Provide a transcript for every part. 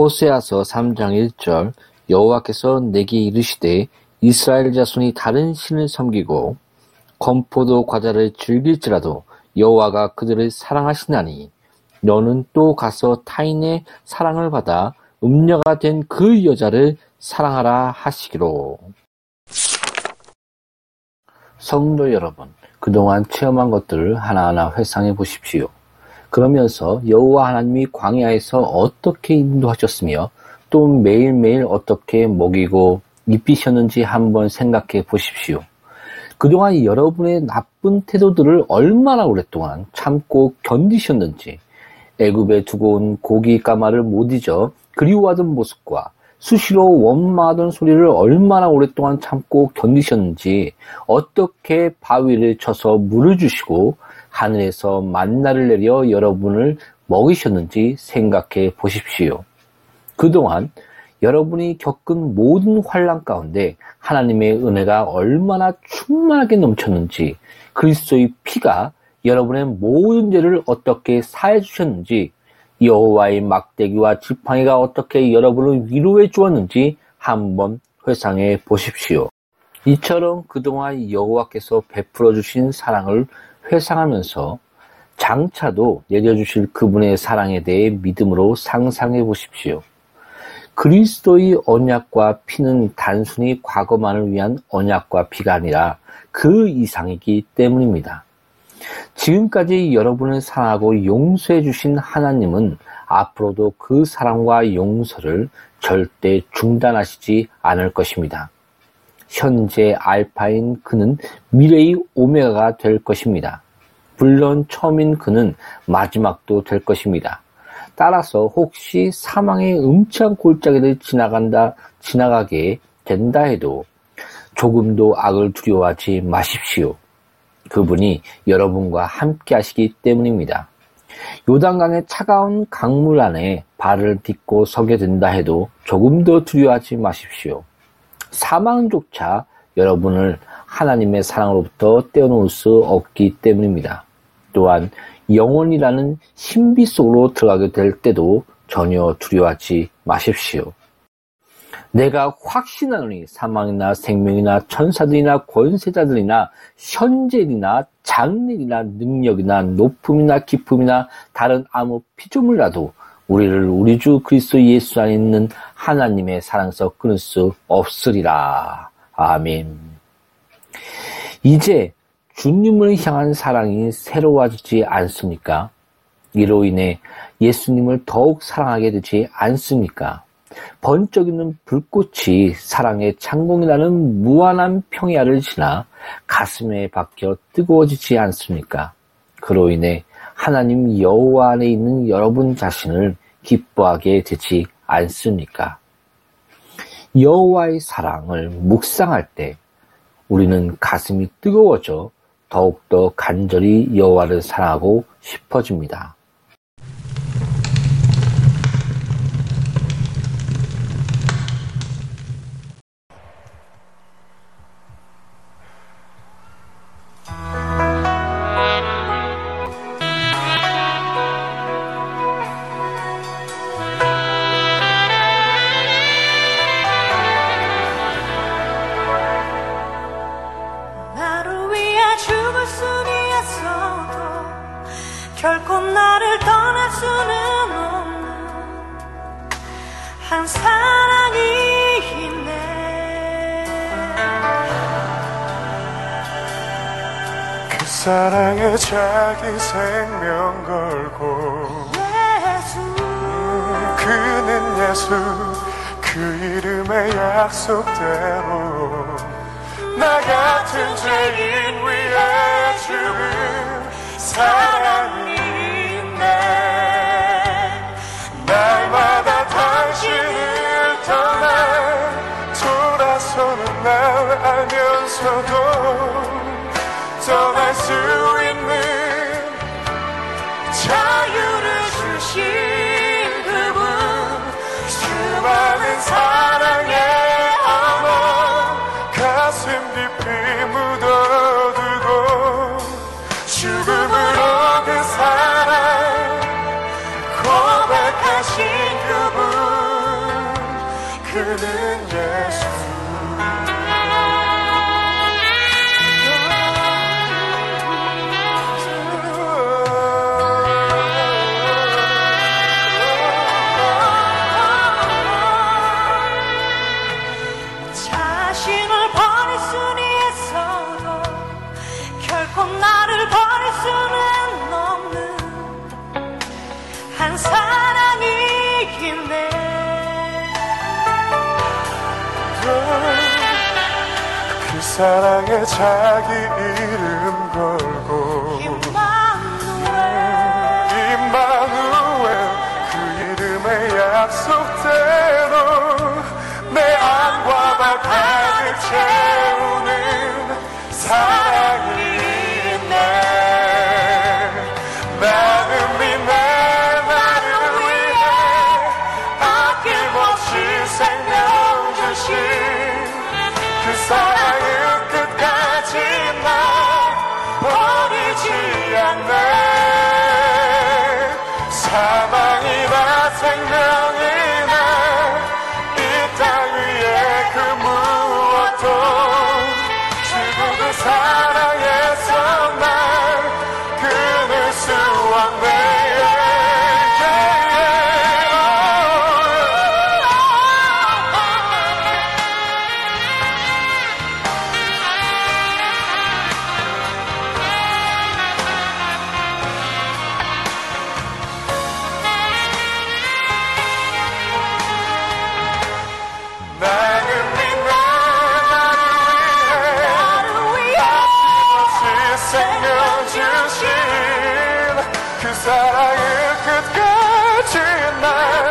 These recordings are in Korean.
호세아서 3장 1절 여호와께서 내게 이르시되 이스라엘 자손이 다른 신을 섬기고 건포도 과자를 즐길지라도 여호와가 그들을 사랑하시나니 너는 또 가서 타인의 사랑을 받아 음녀가 된 그 여자를 사랑하라 하시기로. 성도 여러분, 그동안 체험한 것들을 하나하나 회상해 보십시오. 그러면서 여호와 하나님이 광야에서 어떻게 인도하셨으며 또 매일매일 어떻게 먹이고 입히셨는지 한번 생각해 보십시오. 그동안 여러분의 나쁜 태도들을 얼마나 오랫동안 참고 견디셨는지 애굽에 두고 온 고기 까마를 못 잊어 그리워하던 모습과 수시로 원망하던 소리를 얼마나 오랫동안 참고 견디셨는지 어떻게 바위를 쳐서 물을 주시고 하늘에서 만나를 내려 여러분을 먹이셨는지 생각해 보십시오. 그동안 여러분이 겪은 모든 환란 가운데 하나님의 은혜가 얼마나 충만하게 넘쳤는지 그리스도의 피가 여러분의 모든 죄를 어떻게 사해 주셨는지 여호와의 막대기와 지팡이가 어떻게 여러분을 위로해 주었는지 한번 회상해 보십시오. 이처럼 그동안 여호와께서 베풀어 주신 사랑을 회상하면서 장차도 내려주실 그분의 사랑에 대해 믿음으로 상상해 보십시오. 그리스도의 언약과 피는 단순히 과거만을 위한 언약과 피가 아니라 그 이상이기 때문입니다. 지금까지 여러분을 사랑하고 용서해 주신 하나님은 앞으로도 그 사랑과 용서를 절대 중단하시지 않을 것입니다. 현재 알파인 그는 미래의 오메가가 될 것입니다. 물론 처음인 그는 마지막도 될 것입니다. 따라서 혹시 사망의 음치한 골짜기를 지나간다, 지나가게 된다 해도 조금도 악을 두려워하지 마십시오. 그분이 여러분과 함께 하시기 때문입니다. 요단강의 차가운 강물 안에 발을 딛고 서게 된다 해도 조금도 두려워하지 마십시오. 사망조차 여러분을 하나님의 사랑으로부터 떼어놓을 수 없기 때문입니다. 또한 영혼이라는 신비 속으로 들어가게 될 때도 전혀 두려워하지 마십시오. 내가 확신하노니 사망이나 생명이나 천사들이나 권세자들이나 현재이나 장래이나 능력이나 높음이나 기쁨이나 다른 아무 피조물이라도 우리를 우리 주 그리스도 예수 안에 있는 하나님의 사랑에서 끊을 수 없으리라. 아멘. 이제 주님을 향한 사랑이 새로워지지 않습니까? 이로 인해 예수님을 더욱 사랑하게 되지 않습니까? 번쩍이는 불꽃이 사랑의 창공이라는 무한한 평야를 지나 가슴에 박혀 뜨거워지지 않습니까? 그로 인해 하나님 여호와 안에 있는 여러분 자신을 기뻐하게 되지 않습니까? 여호와의 사랑을 묵상할 때 우리는 가슴이 뜨거워져 더욱더 간절히 여호와를 사랑하고 싶어집니다. 결코 나를 떠날 수는 없는 한 사랑이 있네. 그 사랑에 자기 생명 걸고 예수. 그는 예수 그 이름의 약속대로 나 같은 죄인 위해 죽은 사랑이 날 알면서도 떠날 수 있는 자유를 주신 그분 수많은 사랑의 사랑에 자기 이름 걸고 임마누엘 그 이름의 약속대로 내 안과 발 가득 채우는 사랑이 있네. 나는 믿네 나를 위해 아낌없이 생명 주신 그 사랑 생명이나 이땅 위에 그 무엇도 그 사랑 그 사랑을 끝까지 날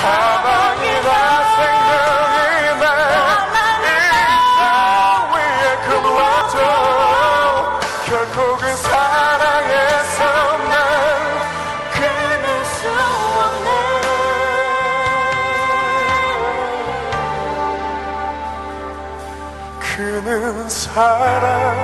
사랑이나 생명이나 이땅 위에 그 무엇도 결코 그 사랑에서 날 끊을 수 없네. 그는 사랑